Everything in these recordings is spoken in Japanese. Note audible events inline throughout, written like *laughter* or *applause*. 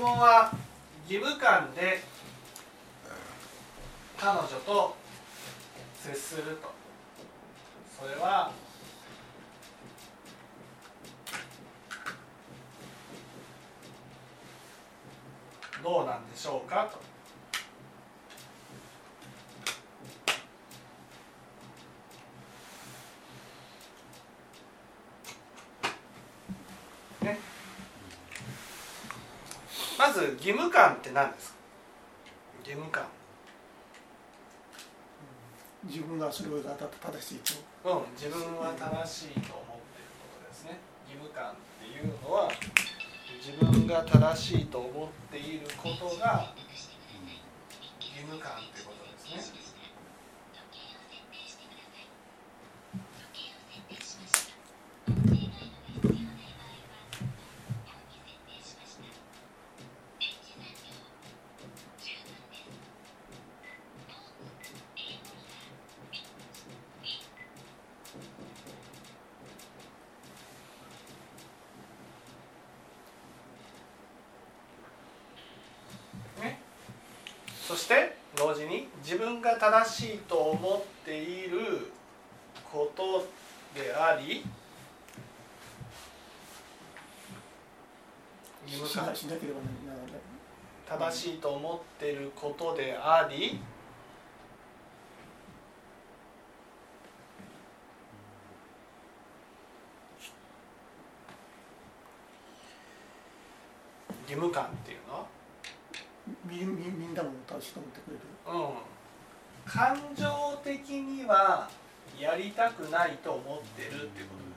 問は義務感で彼女と接すると。それはどうなんでしょうかとねまず義務感って何ですか？義務感。自分がそれが正しいと。うん自分は正しいと思っていることですね。義務感っていうのは自分が正しいと思っていることが義務感ってことですねねそして同時に自分が正しいと思っていることであり義務感しなしなければならない。正しいと思っていることであり義務感っていうの？はみみみんなも正しいと思ってくれる。うん、感情的にはやりたくないと思ってるっていうことで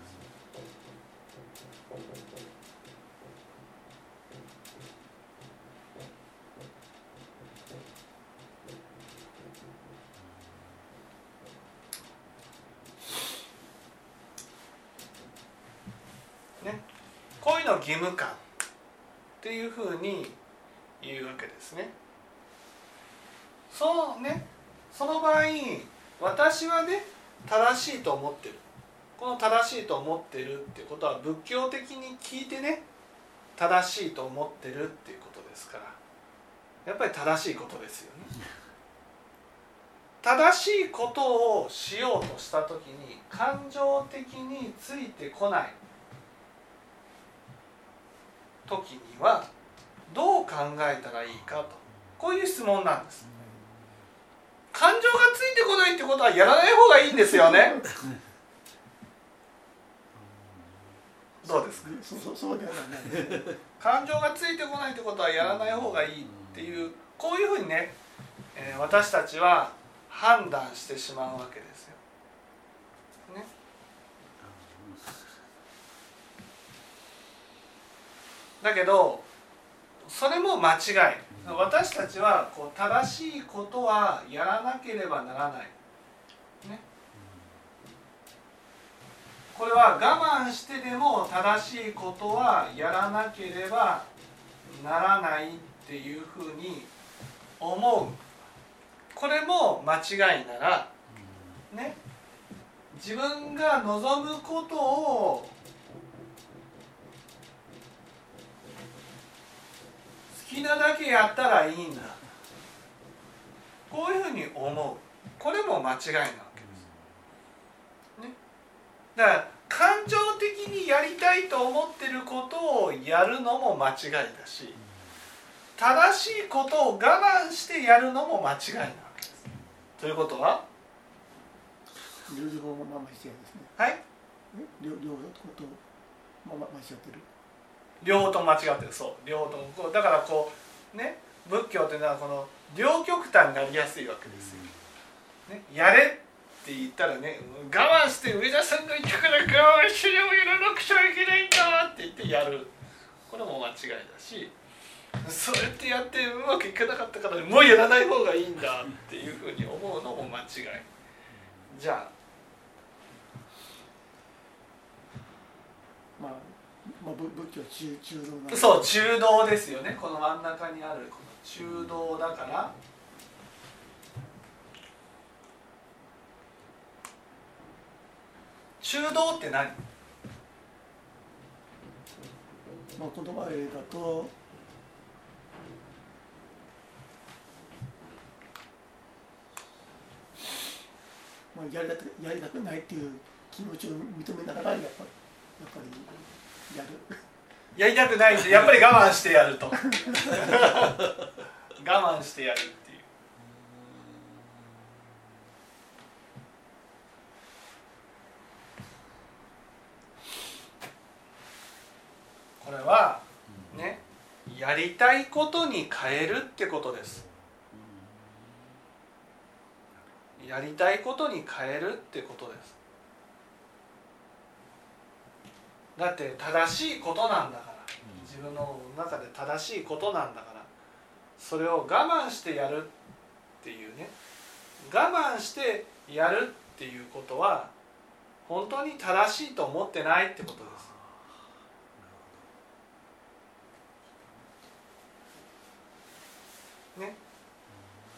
す。ね、こういうのを義務感っていうふうに言うわけですね。そのねその場合私はね正しいと思ってる。この正しいと思ってるっていうことは仏教的に聞いてね正しいと思ってるっていうことですから。やっぱり正しいことですよね。正しいことをしようとした時に感情的についてこない。時にはどう考えたらいいかと。こういう質問なんです。感情がついてこないってことはやらない方がいいんですよね。どうですか？そうそうそうではない感情がついてこないってことはやらない方がいいっていうこういうふうにね、えー私たちは判断してしまうわけですよ。ね、だけどそれも間違い私たちはこう正しいことはやらなければならない。ね、これは我慢してでも正しいことはやらなければならないっていうふうに思う。これも間違いなら。ね。自分が望むことをきなだけやったらいいんだ。こういうふうに思う。これも間違いなわけです。ね、だから感情的にやりたいと思ってることをやるのも間違いだし正しいことを我慢してやるのも間違いなわけです。ということは？両方もまましてやですね。はい。両方とままましちゃってる？両方とも間違ってる。そう。両方ともこうだからこうね仏教っていうのはこの両極端になりやすいわけですよ。ね、やれって言ったらね我慢して上田さんが言ったから我慢してでもやらなくちゃいけないんだって言ってやる。これも間違いだしそうやってやってうまくいかなかったからもうやらない方がいいんだっていうふうに思うのも間違い。じゃあまあ、仏教中中道そう中道ですよね。この真ん中にあるこの中道だから、中道って何？まあ、言葉だとまあ、やりたくやりたくないっていう気持ちを認めながらやっぱやっぱり。やる。*laughs* やりたくないんでやっぱり我慢してやると。*laughs* 我慢してやるっていう。これはねやりたいことに変えるってことです。やりたいことに変えるってことですだって正しいことなんだから。自分の中で正しいことなんだから。それを我慢してやるっていうね。我慢してやるっていうことは本当に正しいと思ってないってことです。ね。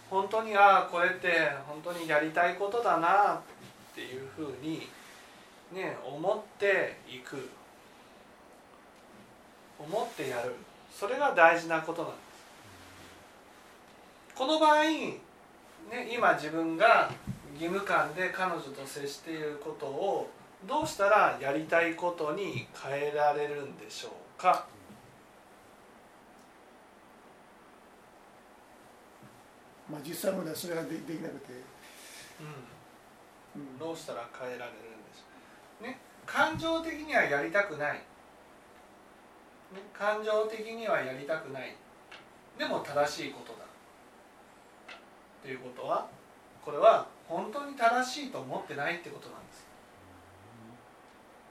本当にああこれって本当にやりたいことだなっていうふうにね思っていく思ってやる。それが大事なことなんです。この場合、ね、今自分が義務感で彼女と接していることをどうしたらやりたいことに変えられるんでしょうか。まあ実際問題それがでできなくて、うん。うん、どうしたら変えられるんでしょう。ね感情的にはやりたくない、ね、感情的にはやりたくない。でも正しいことだ。っていうことはこれは本当に正しいと思ってないってことなんです、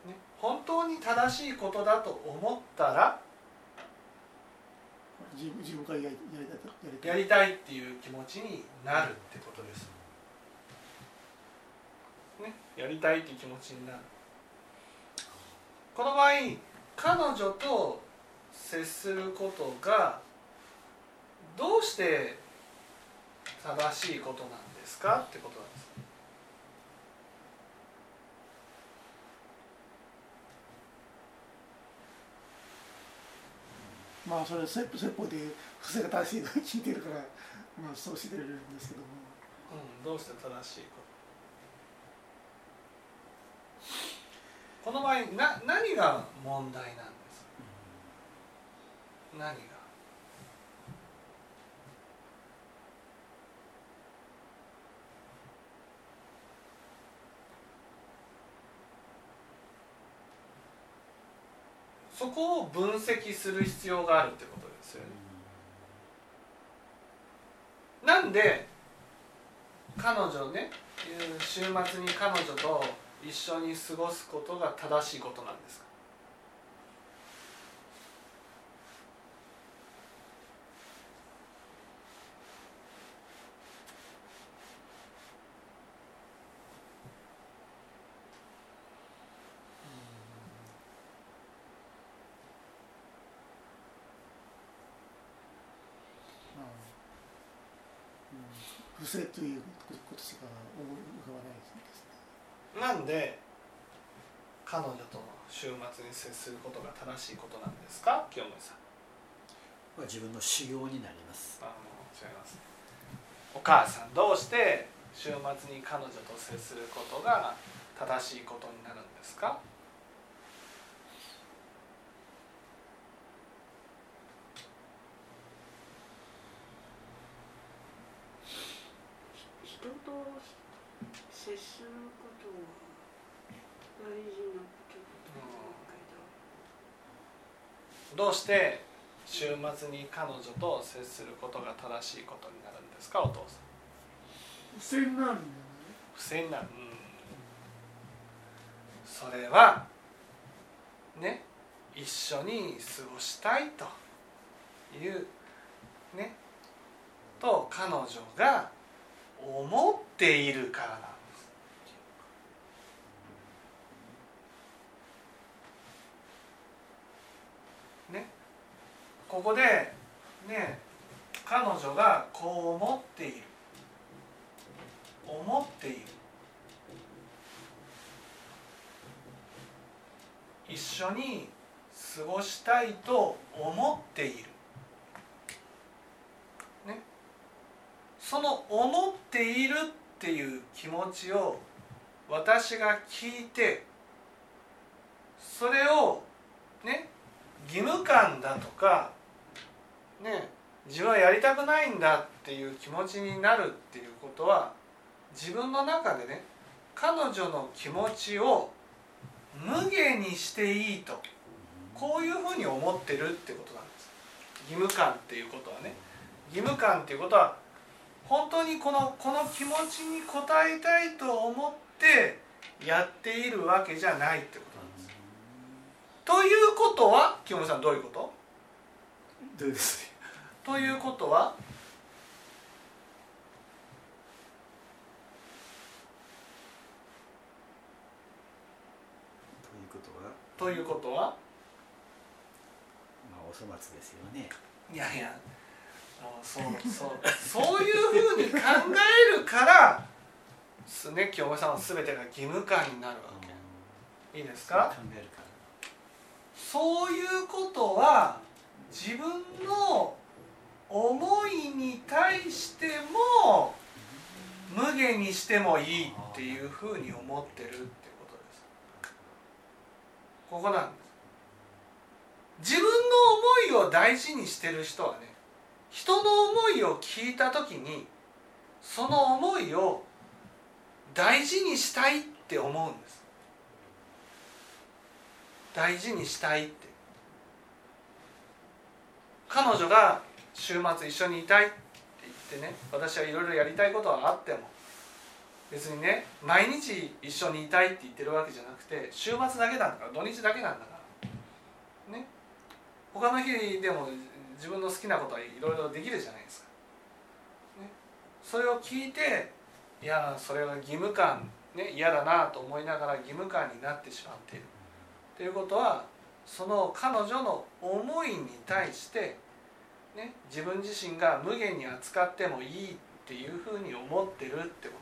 ね、本当に正しいことだと思ったら自分からやりやりたいやりたいやりたいっていう気持ちになるってことです、ね、やりたいっていう気持ちになる。この場合彼女と接することがどうして正しいことなんですか？ってことなんです。まあそれ説法で不正が正しいのを聞いてるから *laughs* まあそうしてるんですけども。うん、どうして正しいこの場合な何が問題なんです何が？そこを分析する必要があるってことですよね。なんで彼女ね週末に彼女と一緒に過ごすことが正しいことなんですかまあ、うん、不正ということしか思い浮かばないですねなんで彼女と週末に接することが正しいことなんですか？清盛さん。まあ自分の修行になります。あの違いますお母さんどうして週末に彼女と接することが正しいことになるんですか人と接することは大事なことだけどどうして週末に彼女と接することが正しいことになるんですかお父さん。不正になるんだよね。不正になる、うん、それはね一緒に過ごしたいというねと彼女が思っているからなんですねここでね彼女がこう思っている。思っている。一緒に過ごしたいと思っている、ね、その思っているっていう気持ちを私が聞いてそれをね義務感だとかね自分はやりたくないんだっていう気持ちになるっていうことは自分の中でね彼女の気持ちを無限にしていいとこういうふうに思ってるってことなんです。義務感っていうことはね。義務感っていうことは本当にこのこの気持ちに応えたいと思ってやっているわけじゃないってことなんです。ということは清盛さんどういうこと？どうですということはということは？ということは？まあお粗末ですよね。いやいやそうそうそういうふうに考えるからすね清盛さんは全てが義務感になるわけ。いいですか？そういうことは自分の思いに対しても無限にしてもいいっていうふうに思ってるってことです。ここなんです。自分の思いを大事にしてる人はね人の思いを聞いた時にその思いを大事にしたいって思うんです。大事にしたいって。彼女が週末一緒にいたいって言ってね私はいろいろやりたいことはあっても別にね毎日一緒にいたいって言ってるわけじゃなくて週末だけなんだから土日だけなんだからね。他の日でも自分の好きなことはいろいろできるじゃないですか、ね、それを聞いていやそれは義務感ね嫌だなと思いながら義務感になってしまっている。ということはその彼女の思いに対して、ね、自分自身が無限に扱ってもいいっていうふうに思ってるってことなんです。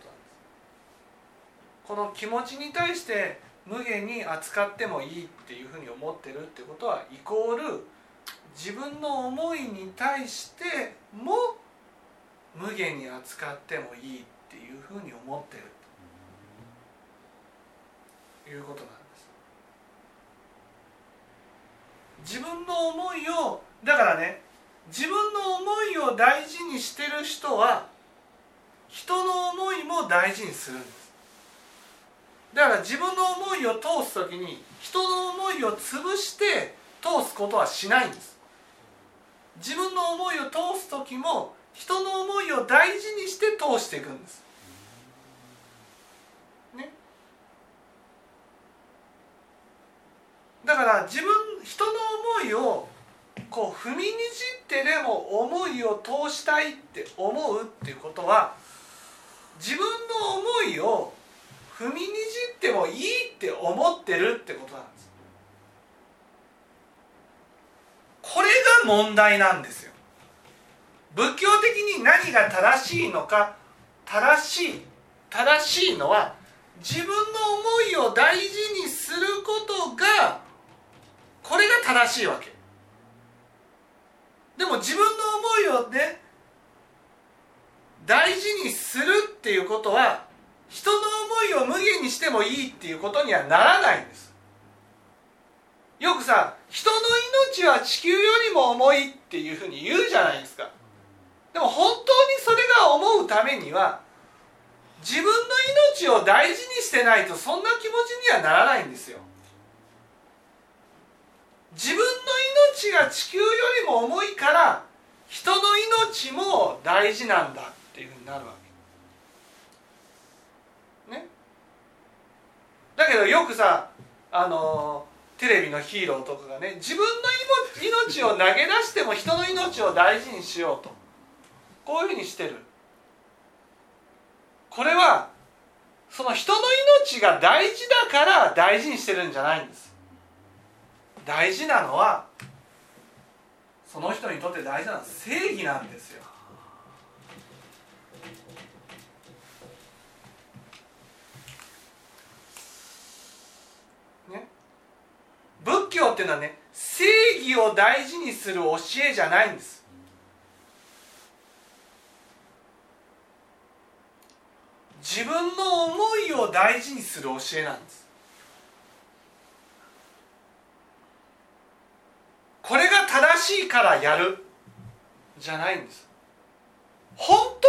この気持ちに対して無限に扱ってもいいっていうふうに思ってるってことはイコール自分の思いに対しても無限に扱ってもいいっていうふうに思ってるということなんです。自分の思いをだからね自分の思いを大事にしてる人は人の思いも大事にするんです。だから自分の思いを通す時に人の思いを潰して通すことはしないんです。自分の思いを通す時も人の思いを大事にして通していくんです。ね。だから自分人の思いをこう踏みにじってでも思いを通したいって思うっていうことは自分の思いを踏みにじってもいいって思ってるってことなんです。これが問題なんですよ。仏教的に何が正しいのか正しい正しいのは自分の思いを大事にすることがこれが正しいわけ。でも自分の思いをね大事にするっていうことは人の思いを無限にしてもいいっていうことにはならないんです。よくさ人の命は地球よりも重いっていうふうに言うじゃないですか。でも本当にそれが思うためには自分の命を大事にしてないとそんな気持ちにはならないんですよ。自分の命が地球よりも重いから人の命も大事なんだっていうふうになるわけ。ね。だけどよくさあのテレビのヒーローとかがね自分の命を投げ出しても人の命を大事にしようと。こういうふうにしてる。これはその人の命が大事だから大事にしてるんじゃないんです。大事なのはその人にとって大事なのは正義なんですよ。ね。仏教っていうのはね正義を大事にする教えじゃないんです。自自分の思いを大事にする教えなんですこれが正しいからやる。じゃないんです。本当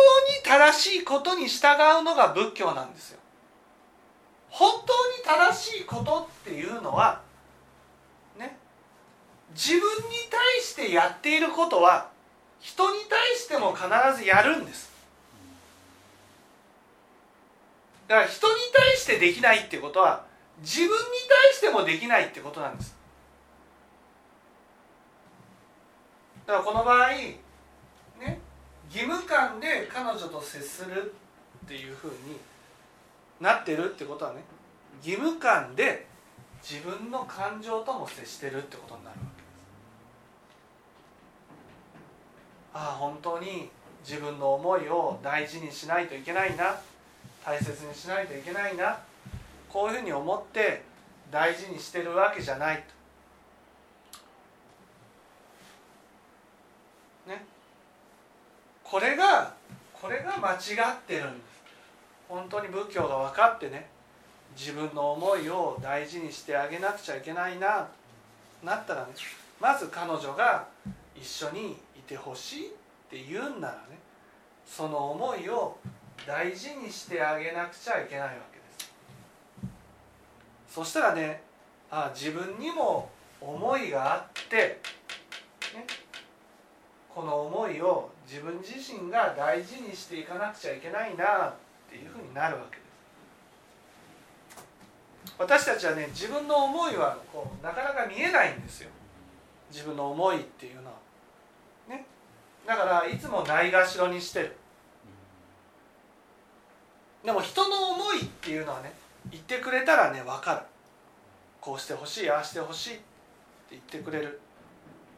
に正しいことに従うのが仏教なんですよ。本当に正しいことっていうのはね自分に対してやっていることは人に対しても必ずやるんです。だから人に対してできないってことは自分に対してもできないってことなんです。だからこの場合ね義務感で彼女と接するっていうふうになってるってことはね義務感で自分の感情とも接してるってことになるわけ。ですああ本当に自分の思いを大事にしないといけないな大切にしないといけないなこういうふうに思って大事にしてるわけじゃないとねこれがこれが間違ってるんです。本当に仏教が分かってね自分の思いを大事にしてあげなくちゃいけないななったらねまず彼女が一緒にいてほしいって言うんならねその思いを大事にしてあげなくちゃいけないわけです。そしたらねあ自分にも思いがあって、ね、いを自分自身が大事にしていかなくちゃいけないなっていうふうになるわけです。私たちはね自分の思いはこうなかなか見えないんですよ。自分の思いっていうのは。ね。だからいつもないがしろにしてる。でも人の思いっていうのはね言ってくれたらね分かる。こうしてほしいああしてほしいって言ってくれる。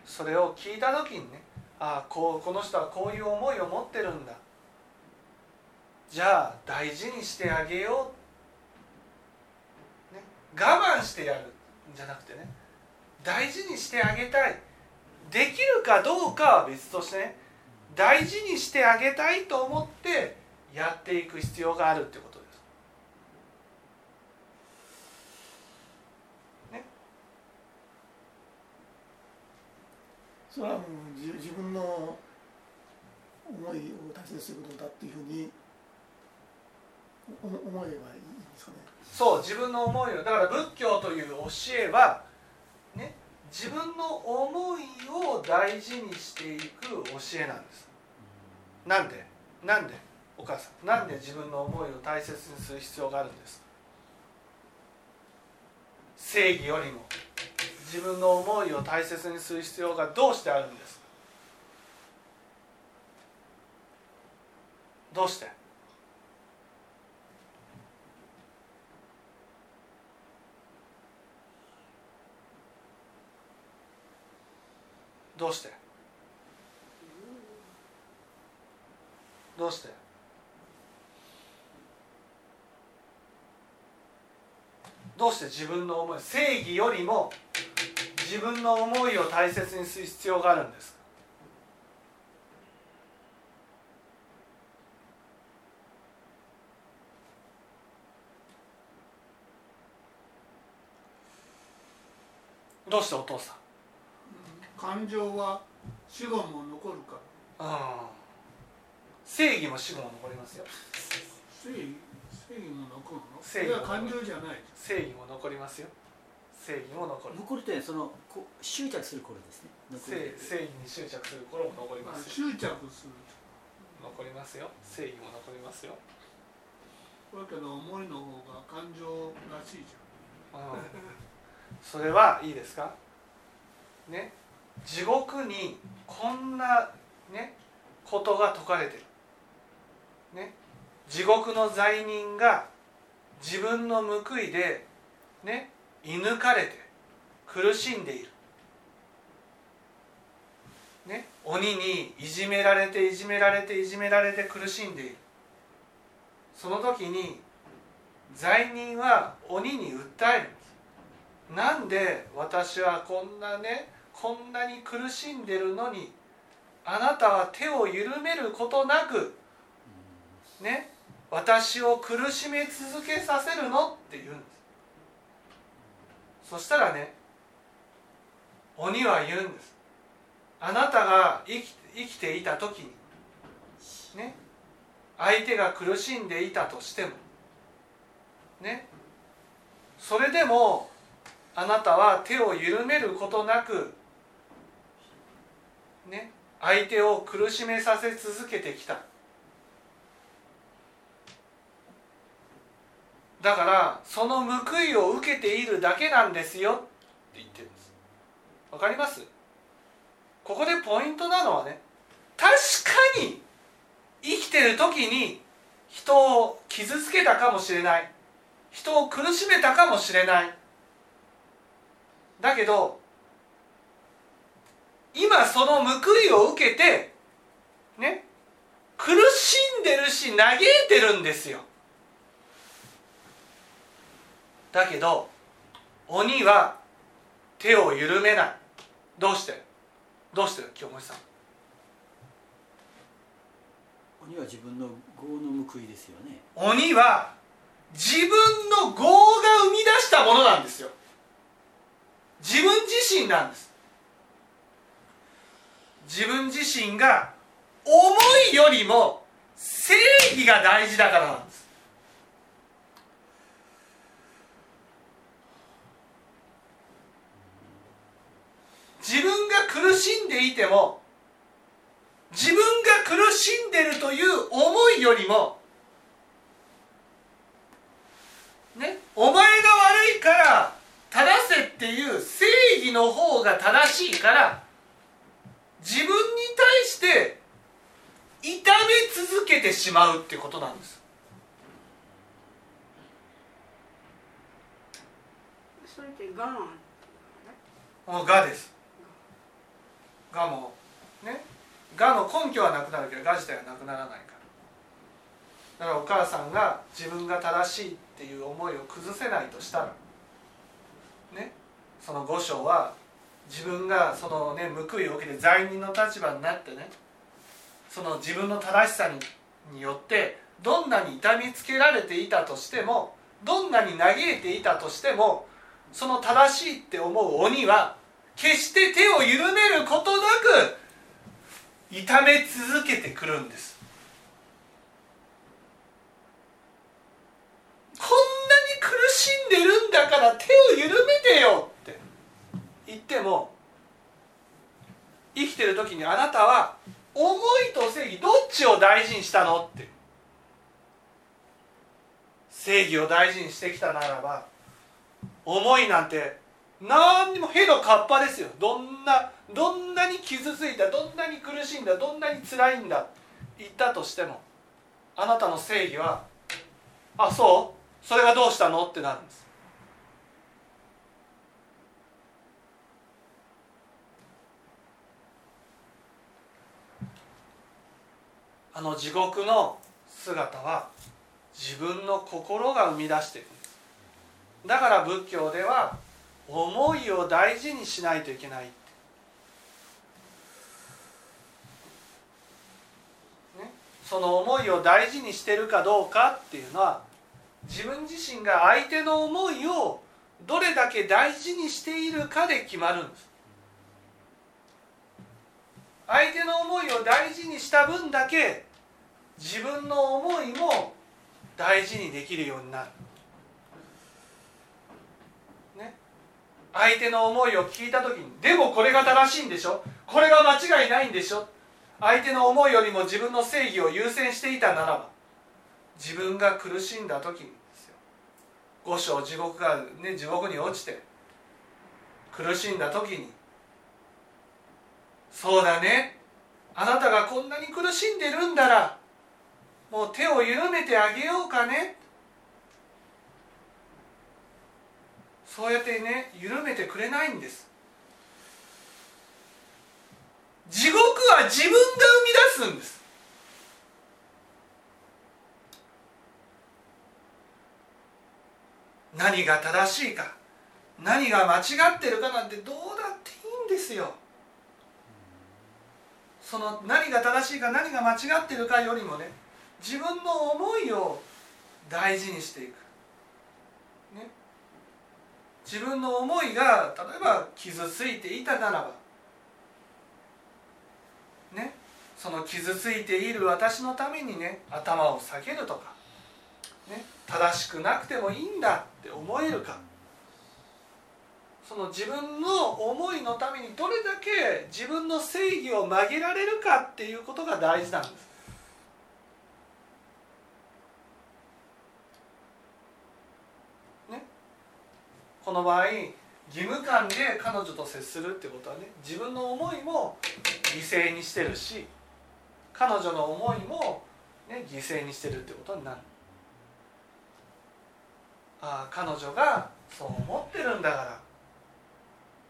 それを聞いた時にねああこうこの人はこういう思いを持ってるんだ。じゃあ大事にしてあげよう、ね、我慢してやるんじゃなくてね。大事にしてあげたい。できるかどうかは別としてね。大事にしてあげたいと思ってやっていく必要があるってことです。ね、それはもう自分の思いを大切にすることだっていうふうに思えばいいんですかね。そう自分の思いを。だから仏教という教えはね自分の思いを大事にしていく教えなんです。なんで？なんで？お母さん。なんで自分の思いを大切にする必要があるんです？正義よりも。自分の思いを大切にする必要がどうしてあるんです？どうして？どうして？どうして？どうして自分の思い正義よりも自分の思いを大切にする必要があるんです。かどうしてお父さん？感情は死後も残るから。うん正義も死後も残りますよ。正義正義も残るの？正義感情じゃない。正義も残りますよ正義も残る。残るってそのこう執着する頃ですね。残正る正義に執着する頃も残ります。よ執着する残りますよ。正義も残りますよ、だけど思いの方が感情らしいじうん、それはいいですか？ね？地獄にこんなね？ことが説かれてる。ね？地獄の罪人が自分の報いでね？射抜かれて苦しんでいる。ね鬼にいじめられていじめられていじめられて苦しんでいる。その時に罪人は鬼に訴えるんです。なんで私はこんなねこんなに苦しんでるのにあなたは手を緩めることなくね私を苦しめ続けさせるのって言うんです。そしたらね鬼は言うんです。あなたが生き生きていた時にね相手が苦しんでいたとしてもねそれでもあなたは手を緩めることなくね相手を苦しめさせ続けてきた。だからその報いを受けているだけなんですよ。って言ってるんです。わかります？ここでポイントなのはね確かに生きてる時に人を傷つけたかもしれない。人を苦しめたかもしれない。だけど今その報いを受けてね苦しんでるし嘆いてるんですよ。だけど鬼は手を緩めない。どうして？どうして？清盛さん。鬼は自分の業の報いですよね。鬼は自分の業が生み出したものなんですよ。自分自身なんです。自分自身が思いよりも正義が大事だからなんです自分が苦しんでいても自分が苦しんでるという思いよりもねお前が悪いから正せっていう正義の方が正しいから自分に対して痛め続けてしまうってことなんです。それって我慢我です我もね。我の根拠はなくなるけど我自体はなくならないから。だからお母さんが自分が正しいっていう思いを崩せないとしたら。ね。その五章は自分がそのね報いを受けて罪人の立場になってね。その自分の正しさにによってどんなに痛みつけられていたとしてもどんなに嘆いていたとしてもその正しいって思う鬼は決して手を緩めることなく痛め続けてくるんです。こんなに苦しんでるんだから手を緩めてよって。言っても生きてる時にあなたは思いと正義どっちを大事にしたのって。正義を大事にしてきたならば思いなんて何にもへのカッパですよ。どんなどんなに傷ついたどんなに苦しんだどんなに辛いんだ言ったとしてもあなたの正義はあそう？それがどうしたの？ってなるんです。あの地獄の姿は自分の心が生み出しているんです。だから仏教では思いを大事にしないといけない、ね、その思いを大事にしてるかどうかっていうのは自分自身が相手の思いをどれだけ大事にしているかで決まるんです。相手の思いを大事にした分だけ自分の思いも大事にできるようになる。相手の思いを聞いた時にでもこれが正しいんでしょ？これが間違いないんでしょ？相手の思いよりも自分の正義を優先していたならば自分が苦しんだ時にですよ。五章地獄がね地獄に落ちて苦しんだ時にそうだね。あなたがこんなに苦しんでるんだらもう手を緩めてあげようかね。そうやってね緩めてくれないんです。地獄は自分が生み出すんです。何が正しいか何が間違ってるかなんてどうだっていいんですよ。その何が正しいか何が間違ってるかよりもね自分の思いを大事にしていく、自分の思いが例えば傷ついていたならばねその傷ついている私のためにね頭を下げるとか、ね、正しくなくてもいいんだって思えるかその自分の思いのためにどれだけ自分の正義を曲げられるかっていうことが大事なんです。ね、この場合義務感で彼女と接するってことはね自分の思いも犠牲にしてるし彼女の思いも、ね、犠牲にしてるってことになる。ああ彼女がそう思ってるんだから。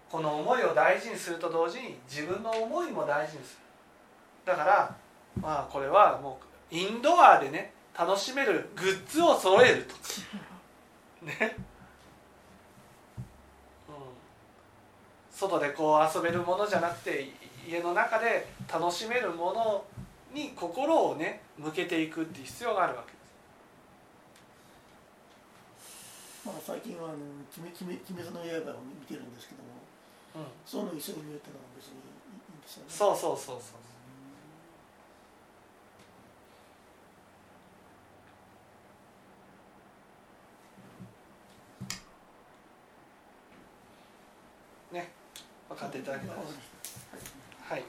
この思いを大事にすると同時に自分の思いも大事にする。だからまあこれはもうインドアでね楽しめるグッズを揃えると。ね、うん、外でこう遊べるものじゃなくて家の中で楽しめるものに心をね向けていくっていう必要があるわけです。まあ、最近はあの「鬼滅の刃」を見てるんですけどもうん。そういうの一緒に見るってのは別にいいんですよね。そうそうそうそうね分かっていただけたら。はい